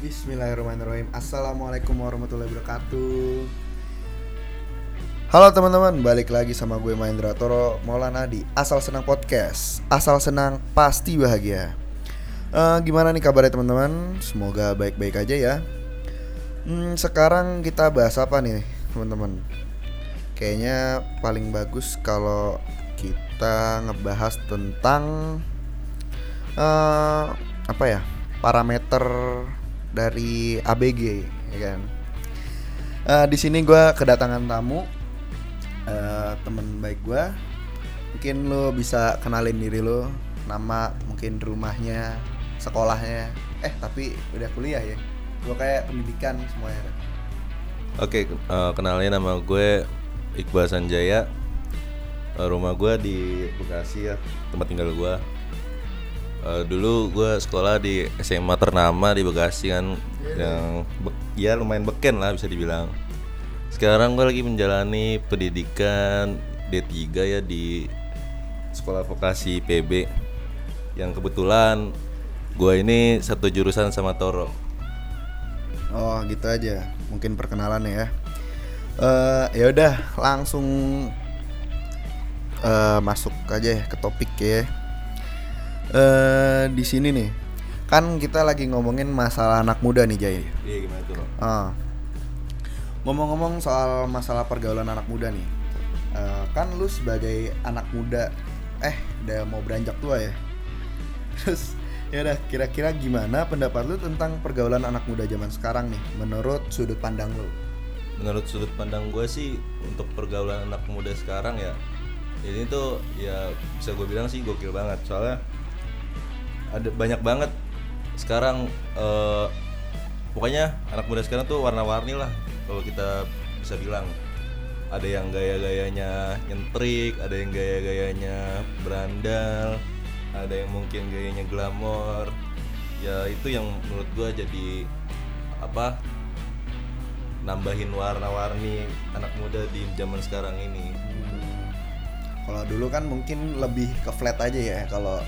Bismillahirrahmanirrahim. Assalamualaikum warahmatullahi wabarakatuh. Halo teman-teman, balik lagi sama gue Mahendra Toro Maulana di Asal Senang Podcast. Asal senang pasti bahagia. Eh, Gimana nih kabarnya teman-teman? Semoga baik-baik aja ya. Hmm, Sekarang kita bahas apa nih teman-teman? Kayaknya paling bagus kalau kita ngebahas tentang eh apa ya parameter dari ABG ya kan? Eh, di sini gue kedatangan tamu eh temen baik gue mungkin lo bisa kenalin diri lo nama mungkin rumahnya sekolahnya. Eh tapi udah kuliah ya? Gue kayak pendidikan semuanya. Oke, eh, kenalnya nama gue Iqbal Sanjaya. Eh, rumah gue di Bekasi ya, tempat tinggal gue. Eh, dulu gue sekolah di SMA ternama di Bekasi kan, yang be- ya lumayan beken lah bisa dibilang. Sekarang gue lagi menjalani pendidikan D3 ya di sekolah vokasi PB, yang kebetulan gue ini satu jurusan sama Toro. Oh gitu aja, mungkin perkenalan ya. Eh ya udah langsung eh masuk aja ya ke topik ya. Eh di sini nih, kan kita lagi ngomongin masalah anak muda nih Jay. Iya gimana tuh? Ah. Ngomong-ngomong soal masalah pergaulan anak muda nih, eh, kan lu sebagai anak muda, eh udah mau beranjak tua ya. Terus ya udah kira-kira gimana pendapat lu tentang pergaulan anak muda zaman sekarang nih, menurut sudut pandang lu? menurut sudut pandang gue sih untuk pergaulan anak muda sekarang ya ini tuh ya bisa gue bilang sih gokil banget soalnya ada banyak banget sekarang eh, pokoknya anak muda sekarang tuh warna-warni lah kalau kita bisa bilang ada yang gaya-gayanya nyentrik ada yang gaya-gayanya berandal ada yang mungkin gayanya glamor ya itu yang menurut gue jadi apa nambahin warna-warni anak muda di zaman sekarang ini. Kalau dulu kan mungkin lebih ke flat aja ya. Kalau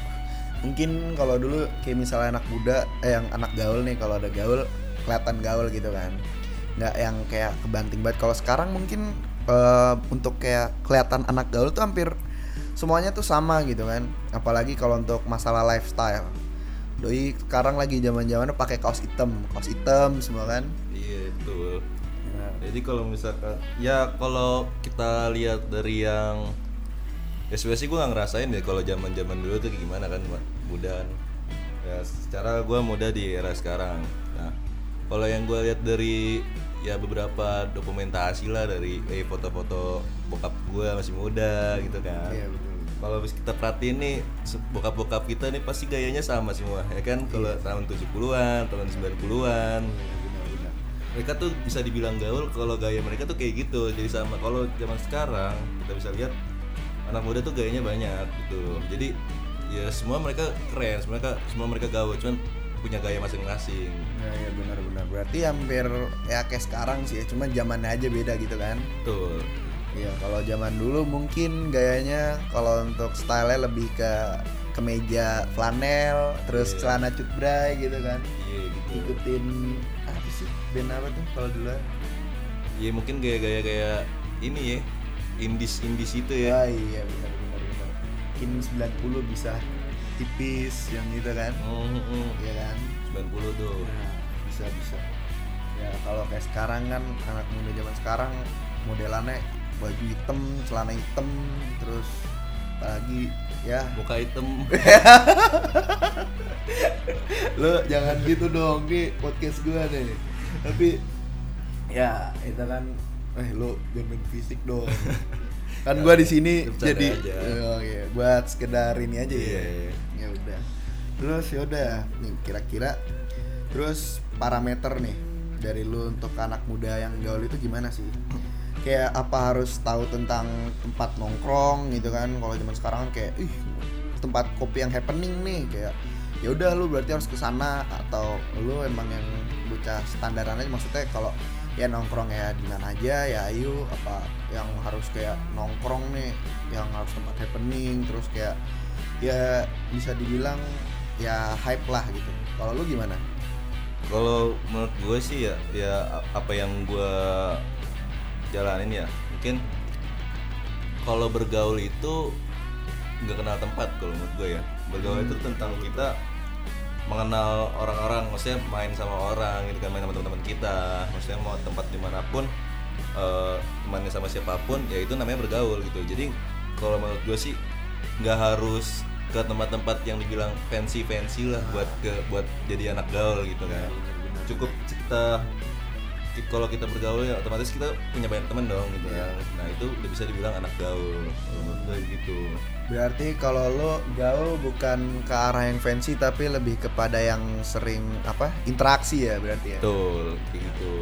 mungkin kalau dulu kayak misalnya anak muda, eh yang anak gaul nih kalau ada gaul kelihatan gaul gitu kan. Nggak yang kayak kebanting banget. Kalau sekarang mungkin eh, untuk kayak kelihatan anak gaul tuh hampir semuanya tuh sama gitu kan. Apalagi kalau untuk masalah lifestyle. Doi sekarang lagi zaman-zamannya pakai kaos hitam, kaos hitam semua kan. Iya betul. Ya, Jadi kalau misalkan ya kalau kita lihat dari yang ya sebenarnya sih gue nggak ngerasain deh kalau zaman zaman dulu tuh gimana kan Mbak, muda kan. Ya secara gue muda di era sekarang. Nah kalau yang gue lihat dari ya beberapa dokumentasi lah dari eh, foto-foto bokap gue masih muda gitu kan. Iya. Kalau habis kita perhatiin nih bokap-bokap kita nih pasti gayanya sama semua ya kan kalau tahun 70-an, tahun 90-an. benar-benar. Mereka tuh bisa dibilang gaul kalau gaya mereka tuh kayak gitu. Jadi sama kalau zaman sekarang kita bisa lihat anak muda tuh gayanya banyak gitu. Jadi ya semua mereka keren, mereka semua mereka gaul, cuman punya gaya masing-masing. Ya, ya benar-benar. Berarti hampir ya kayak sekarang sih ya, cuma zamannya aja beda gitu kan. Betul. Iya, kalau zaman dulu mungkin gayanya kalau untuk style lebih ke kemeja flanel, terus Iya. celana cutbray gitu kan. Iya gitu. Ikutin apa sih band apa tuh kalau dulu? Ya mungkin gaya-gaya kayak ini ya. Indis indis itu Ya, ya. iya benar benar benar. Mungkin 90 bisa tipis yang gitu kan. Hmm, hmm. Iya kan? 90 tuh. Nah, bisa bisa. Ya kalau kayak sekarang kan anak muda zaman sekarang modelannya baju hitam, celana hitam, terus apalagi ya Muka hitam. lo jangan gitu dong nih podcast gua nih tapi ya itu kan eh lo jangan main fisik dong. Kan gua di sini Bercanda jadi aja. oh, iya, buat sekedar ini aja ya. Iya. ya udah. Terus ya udah. Nih kira-kira terus parameter nih dari lu untuk anak muda yang gaul itu gimana sih? Kayak apa harus tahu tentang tempat nongkrong gitu kan? Kalau zaman sekarang kan kayak ih tempat kopi yang happening nih. Kayak ya udah lu berarti harus ke sana. Atau lu emang yang bocah standaran aja? Maksudnya kalau ya nongkrong ya di mana aja ya ayo apa yang harus kayak nongkrong nih yang harus tempat happening terus kayak ya bisa dibilang ya hype lah gitu. Kalau lu gimana? Kalau menurut gue sih ya ya apa yang gue jalanin ya mungkin kalau bergaul itu nggak kenal tempat kalau menurut gue ya. Bergaul itu tentang kita mengenal orang-orang maksudnya main sama orang gitu kan main sama teman-teman kita. Maksudnya mau tempat di mana pun eh temannya sama siapa pun ya itu namanya bergaul gitu. Jadi kalau menurut gue sih nggak harus ke tempat-tempat yang dibilang fancy fancy lah buat ke buat jadi anak gaul gitu kan. Cukup kita ki- kalau kita bergaul ya otomatis kita punya banyak teman dong gitu kan nah itu udah bisa dibilang anak gaul menurut gue gitu Berarti kalau lo gaul bukan ke arah yang fancy tapi lebih kepada yang sering apa? interaksi ya berarti ya. betul kayak gitu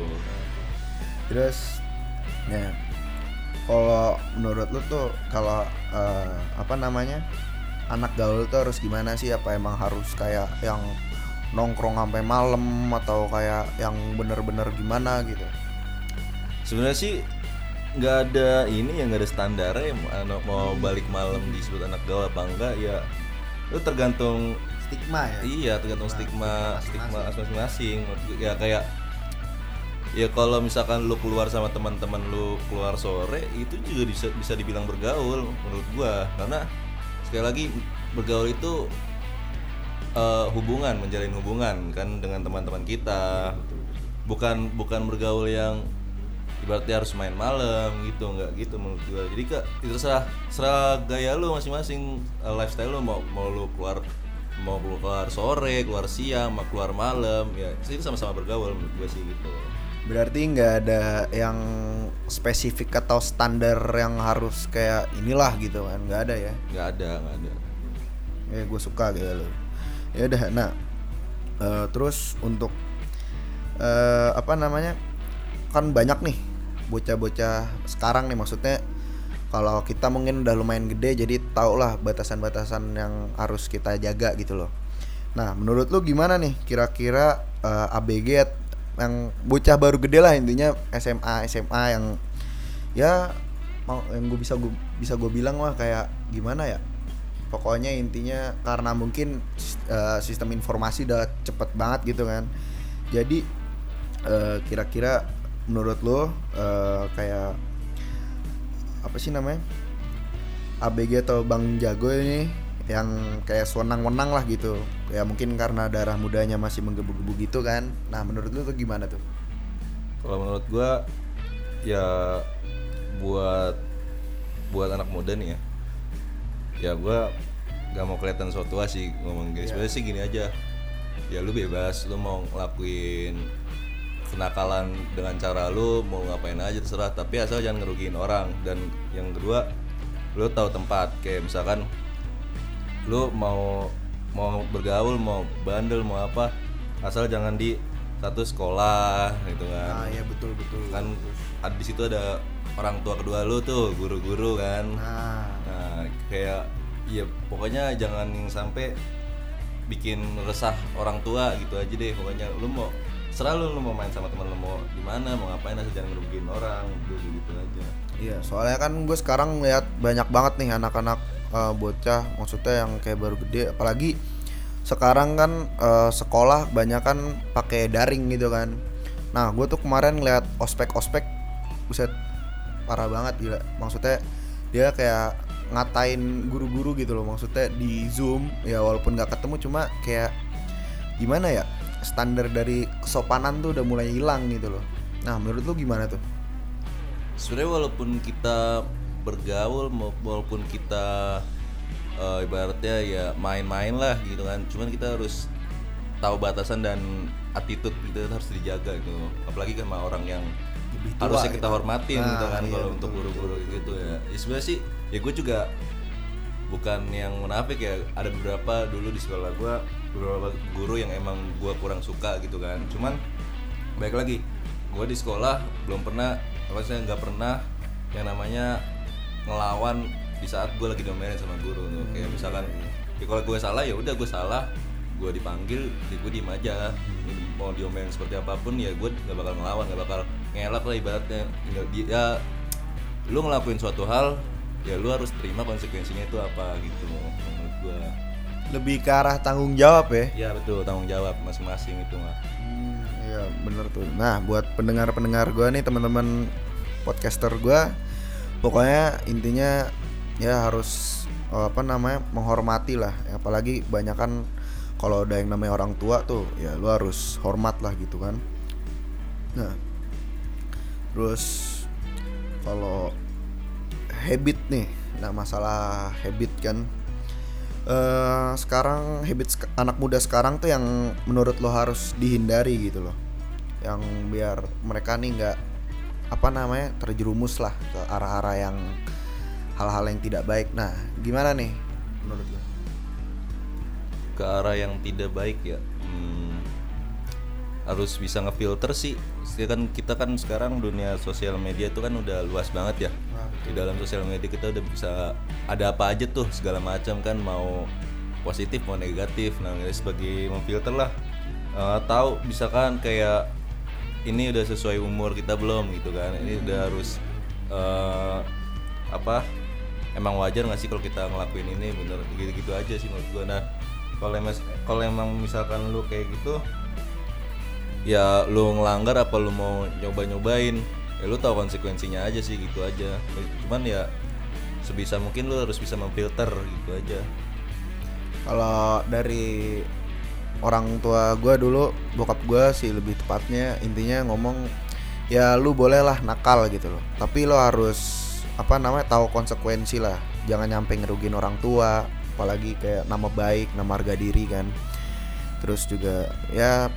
Terus ya kalau menurut lu tuh kalau eh, apa namanya? anak gaul tuh harus gimana sih? Apa emang harus kayak yang nongkrong sampai malam atau kayak yang bener-bener gimana gitu? sebenarnya sih nggak ada ini ya nggak ada standar ya mau, balik malam disebut anak gaul apa enggak ya itu tergantung Stigma ya. iya tergantung stigma stigma masing-masing ya kayak ya kalau misalkan lu keluar sama teman-teman lu keluar sore itu juga bisa bisa dibilang bergaul menurut gua karena sekali lagi bergaul itu eh, hubungan menjalin hubungan kan dengan teman-teman kita. Bukan bukan bergaul yang ibaratnya harus main malam gitu nggak gitu menurut gua. Jadi kak itu terserah serah gaya lu masing-masing eh, lifestyle lu mau mau lu keluar mau keluar sore keluar siang mau keluar malam ya itu sama-sama bergaul menurut gua sih gitu. Berarti nggak ada yang spesifik atau standar yang harus kayak inilah gitu kan? Nggak ada ya? nggak ada nggak ada. Ya gue suka gitu lo ya udah nah eh, terus untuk eh, apa namanya kan banyak nih bocah-bocah sekarang nih maksudnya kalau kita mungkin udah lumayan gede jadi tau lah batasan-batasan yang harus kita jaga gitu loh. Nah menurut lu gimana nih kira-kira eh, ABG yang bocah baru gede lah intinya SMA SMA yang ya yang gue bisa gue bisa gue bilang mah kayak gimana ya pokoknya intinya karena mungkin eh, sistem informasi udah cepet banget gitu kan. Jadi eh, kira-kira menurut lo eh, kayak apa sih namanya ABG atau Bang Jago ini yang kayak sewenang-wenang lah gitu. Ya mungkin karena darah mudanya masih menggebu-gebu gitu kan. Nah menurut lu tuh gimana tuh? Kalau menurut gua ya buat buat anak muda nih ya ya gua gak mau kelihatan so tua sih ngomong gini. Sebenarnya sih gini aja. Ya lu bebas. Lu mau ngelakuin kenakalan dengan cara lu mau ngapain aja terserah. Tapi asal jangan ngerugiin orang. Dan yang kedua lu tahu tempat. Kayak misalkan lu mau mau bergaul mau bandel mau apa asal jangan di satu sekolah gitu kan. Nah ya betul betul. Kan ada di situ ada orang tua kedua lu tuh guru-guru kan. Nah. Nah kayak ya pokoknya jangan yang sampai bikin resah orang tua gitu aja deh. Pokoknya lu mau serah lu, mau main sama teman lu mau di mana mau ngapain asal jangan ngerugiin orang gitu gitu aja. Iya, soalnya kan gue sekarang lihat banyak banget nih anak-anak eh, bocah, maksudnya yang kayak baru gede, apalagi sekarang kan eh, sekolah banyak kan pakai daring gitu kan. Nah, gue tuh kemarin lihat ospek-ospek, buset parah banget gila. Maksudnya dia kayak ngatain guru-guru gitu loh, maksudnya di zoom ya walaupun nggak ketemu cuma kayak gimana ya standar dari kesopanan tuh udah mulai hilang gitu loh. Nah, menurut lu gimana tuh? sebenarnya walaupun kita bergaul walaupun kita eh, ibaratnya ya main-main lah gitu kan cuman kita harus tahu batasan dan attitude gitu harus dijaga gitu apalagi sama orang yang Lebih tua harusnya kita gitu. hormatin gitu Nah, kan iya, kalau betul, untuk guru-guru gitu ya. ya sebenarnya sih ya gue juga bukan yang munafik ya. Ada beberapa dulu di sekolah gue beberapa guru yang emang gue kurang suka gitu kan. Cuman baik lagi gue di sekolah belum pernah apa sih nggak pernah yang namanya ngelawan di saat gue lagi domain sama guru tuh. Kayak misalkan ya kalau gue salah ya udah gue salah gue dipanggil ya gue diem aja. Mau diomelin seperti apa pun ya gue nggak bakal ngelawan nggak bakal ngelak lah ibaratnya Nggak- di- ya lu ngelakuin suatu hal ya lu harus terima konsekuensinya itu apa gitu menurut gue Lebih ke arah tanggung jawab ya. ya betul tanggung jawab masing-masing itu mah Hmm, Iya bener tuh. Nah buat pendengar-pendengar gue nih teman-teman podcaster gue, pokoknya intinya ya harus eh, apa namanya menghormati lah. Apalagi banyak kan kalau ada yang namanya orang tua tuh, ya lu harus hormat lah gitu kan. Nah terus kalau habit nih, nah masalah habit kan. eh sekarang habit anak muda sekarang tuh yang menurut lo harus dihindari gitu loh. Yang biar mereka nih nggak apa namanya terjerumus lah ke arah-arah yang hal-hal yang tidak baik. Nah gimana nih menurut lo? Ke arah yang tidak baik ya? Hmm, harus bisa ngefilter sih. Kan kita kan sekarang dunia sosial media itu kan udah luas banget ya. Di dalam sosial media kita udah bisa ada apa aja tuh segala macam kan mau positif mau negatif. Nah ini sebagai memfilter lah. Eh, tahu misalkan kayak ini udah sesuai umur kita belum gitu kan. Ini udah harus eh, apa emang wajar nggak sih kalau kita ngelakuin ini? Bener gitu-gitu aja sih menurut gua. Nah kalau emang misalkan lu kayak gitu ya lu ngelanggar apa lu mau nyoba-nyobain? Ya lu tahu konsekuensinya aja sih gitu aja. Cuman ya sebisa mungkin lu harus bisa memfilter gitu aja. Kalau dari orang tua gue dulu bokap gue sih lebih tepatnya intinya ngomong ya lu boleh lah nakal gitu loh. Tapi lo harus apa namanya tahu konsekuensi lah. Jangan nyampe ngerugin orang tua apalagi kayak nama baik nama harga diri kan. Terus juga ya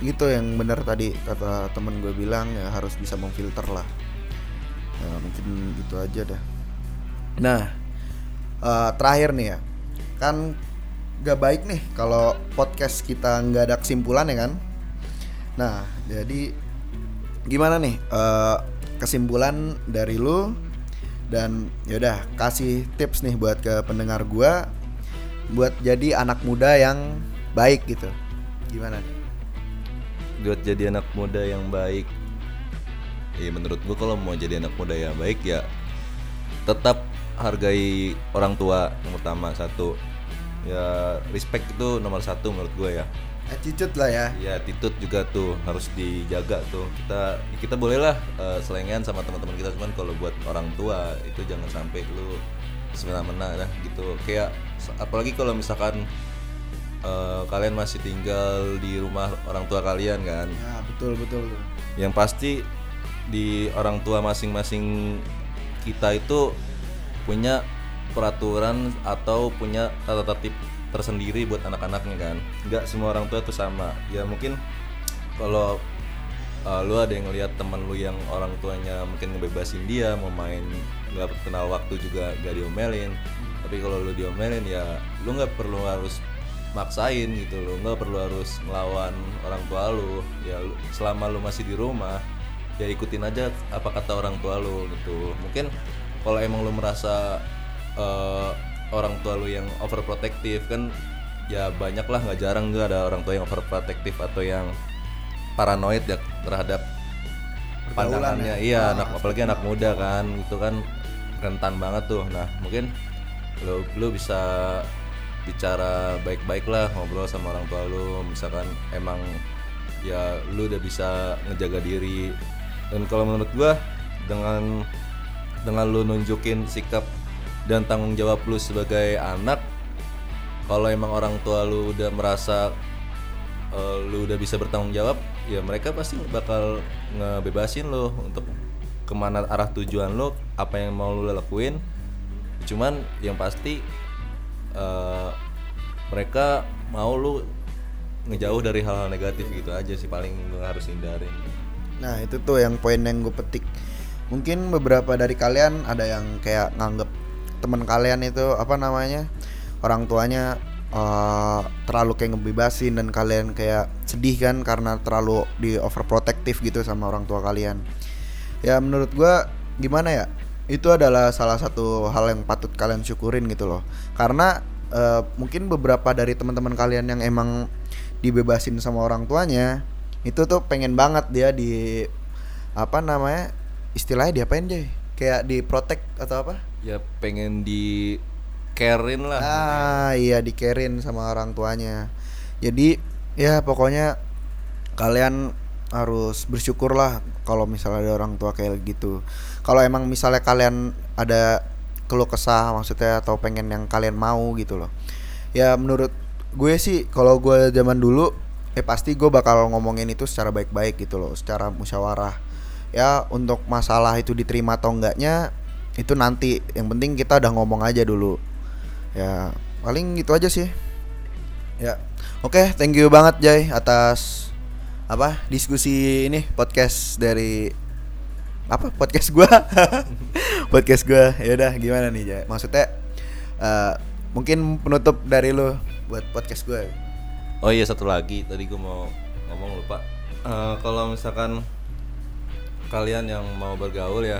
gitu yang benar tadi kata temen gue bilang ya harus bisa memfilter lah. Nah, mungkin gitu aja dah. Nah eh, terakhir nih ya. Kan gak baik nih kalau podcast kita nggak ada kesimpulan ya kan? Nah jadi gimana nih eh, kesimpulan dari lu? Dan yaudah kasih tips nih buat ke pendengar gua buat jadi anak muda yang baik gitu. Gimana nih buat jadi anak muda yang baik. Ya menurut gua kalau mau jadi anak muda yang baik ya tetap hargai orang tua yang pertama satu. Ya respect itu nomor satu menurut gue ya. Attitude lah ya. Ya attitude juga tuh harus dijaga tuh. Kita kita bolehlah uh, selengean sama teman-teman kita cuman kalau buat orang tua itu jangan sampai lu semena-mena lah gitu. Kayak apalagi kalau misalkan uh, kalian masih tinggal di rumah orang tua kalian kan? Ya betul betul yang pasti di orang tua masing-masing kita itu punya peraturan atau punya tata tertib tersendiri buat anak-anaknya kan? Nggak semua orang tua tuh sama. Ya mungkin kalau uh, lu ada yang ngelihat teman lu yang orang tuanya mungkin ngebebasin dia mau main nggak kenal waktu juga gak diomelin. Tapi kalau lu diomelin ya lu nggak perlu harus maksain gitu lu nggak perlu harus ngelawan orang tua lu ya lu- selama lu masih di rumah ya ikutin aja apa kata orang tua lu gitu. Mungkin kalau emang lu merasa eh, orang tua lu yang overprotective kan ya banyak lah nggak jarang nggak ada orang tua yang overprotective atau yang paranoid ya terhadap Pergaulan pandangannya. Ya. iya Ah, anak apalagi anak muda kan itu kan rentan banget tuh. Nah mungkin lu lu bisa bicara baik-baik lah ngobrol sama orang tua lu. Misalkan emang ya lu udah bisa ngejaga diri. Dan kalau menurut gua dengan dengan lu nunjukin sikap dan tanggung jawab lu sebagai anak kalau emang orang tua lu udah merasa eh, lu udah bisa bertanggung jawab ya mereka pasti bakal ngebebasin lo untuk ke mana arah tujuan lo apa yang mau lo lakuin. Cuman yang pasti eh, mereka mau lu ngejauh dari hal-hal negatif gitu aja sih paling harus hindarin. Nah itu tuh yang poin yang gue petik. Mungkin beberapa dari kalian ada yang kayak nganggep teman kalian itu apa namanya Orang tuanya eh, terlalu kayak ngebebasin dan kalian kayak sedih kan karena terlalu di overprotective gitu sama orang tua kalian. Ya menurut gua gimana ya itu adalah salah satu hal yang patut kalian syukurin gitu loh. Karena eh, mungkin beberapa dari teman-teman kalian yang emang dibebasin sama orang tuanya itu tuh pengen banget dia di apa namanya istilahnya diapain Jay? Kayak di protect atau apa? Ya pengen di carein lah. Ah iya dikerin sama orang tuanya. Jadi ya pokoknya kalian harus bersyukur lah kalau misalnya ada orang tua kayak gitu. Kalau emang misalnya kalian ada keluh kesah maksudnya atau pengen yang kalian mau gitu loh. Ya menurut gue sih kalau gue zaman dulu eh pasti gue bakal ngomongin itu secara baik-baik gitu loh secara musyawarah. Ya untuk masalah itu diterima atau enggaknya itu nanti. Yang penting kita udah ngomong aja dulu. Ya paling gitu aja sih. Ya oke thank you banget Jay atas apa diskusi ini podcast dari apa podcast gua? Podcast gua. Ya udah gimana nih Jay maksudnya eh, mungkin penutup dari lo buat podcast gue Oh iya satu lagi. Tadi gue mau ngomong lupa. Eh, kalau misalkan kalian yang mau bergaul ya,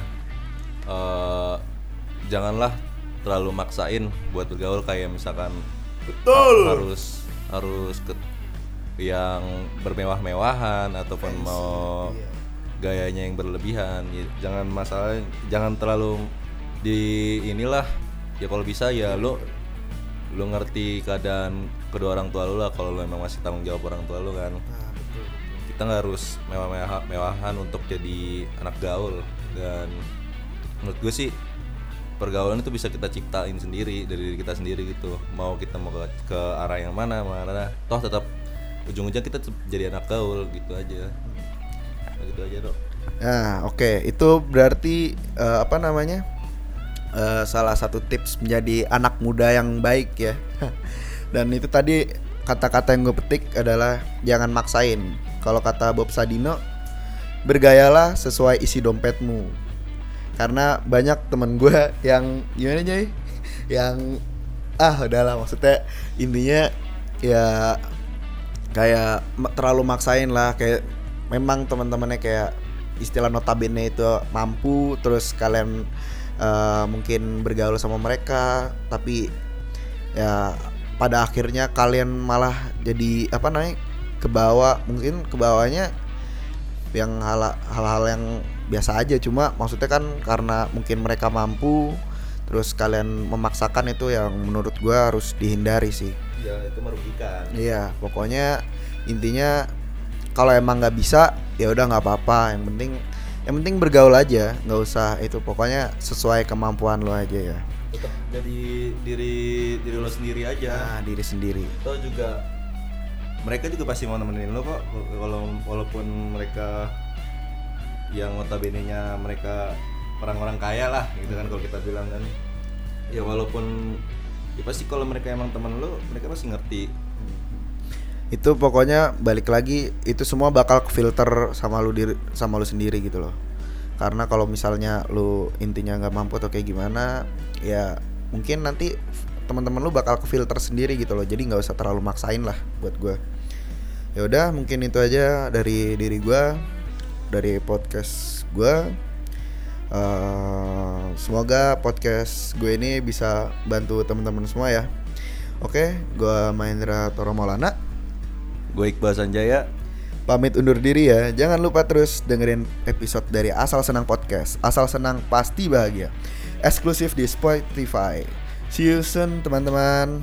eh, janganlah terlalu maksain buat bergaul. Kayak misalkan harus harus ke yang bermewah-mewahan ataupun mau gayanya yang berlebihan. Ya, jangan masalah, jangan terlalu di inilah. Ya kalau bisa ya lo lu ngerti keadaan kedua orang tua lu lah kalau lu emang masih tanggung jawab orang tua lu kan. Kita nggak harus mewah mewahan untuk jadi anak gaul. Dan menurut gue sih pergaulan itu bisa kita ciptain sendiri dari diri kita sendiri gitu. Mau kita mau ke, ke arah yang mana mana toh tetap ujung-ujung kita jadi anak gaul gitu aja Nah, gitu aja dok Nah, oke, itu berarti eh, apa namanya? Eh, salah satu tips menjadi anak muda yang baik ya. Dan itu tadi kata-kata yang gue petik adalah jangan maksain. Kalau kata Bob Sadino, bergayalah sesuai isi dompetmu. Karena banyak temen gue yang gimana Jay? Yang ah udahlah maksudnya intinya ya kayak terlalu maksain lah kayak memang teman-temannya kayak istilah notabene itu mampu terus kalian eh, mungkin bergaul sama mereka tapi ya pada akhirnya kalian malah jadi apa namanya kebawa mungkin kebawanya yang hal- hal-hal yang biasa aja. Cuma maksudnya kan karena mungkin mereka mampu terus kalian memaksakan itu yang menurut gua harus dihindari sih ya itu merugikan Iya, pokoknya intinya kalau emang nggak bisa ya udah nggak apa-apa. Yang penting yang penting bergaul aja, nggak usah itu pokoknya sesuai kemampuan lo aja ya. tetap jadi diri diri lo sendiri aja Nah, diri sendiri. Toh juga mereka juga pasti mau nemenin lo kok kalau walaupun mereka yang notabene-nya mereka orang-orang kaya lah gitu kan kalau kita bilang kan ya walaupun ya pasti kalau mereka emang temen lo mereka pasti ngerti Itu pokoknya balik lagi itu semua bakal filter sama lu diri sama lu sendiri gitu loh. Karena kalau misalnya lu intinya nggak mampu atau kayak gimana, ya mungkin nanti teman-teman lu bakal ke filter sendiri gitu loh. Jadi nggak usah terlalu maksain lah buat gua. Ya udah mungkin itu aja dari diri gua dari podcast gua. Eh, semoga podcast gue ini bisa bantu teman-teman semua ya. Oke, gua Mahendra Toro Maulana gue Iqbal Sanjaya pamit undur diri ya. Jangan lupa terus dengerin episode dari Asal Senang Podcast. Asal Senang pasti bahagia. Eksklusif di Spotify. See you soon teman-teman.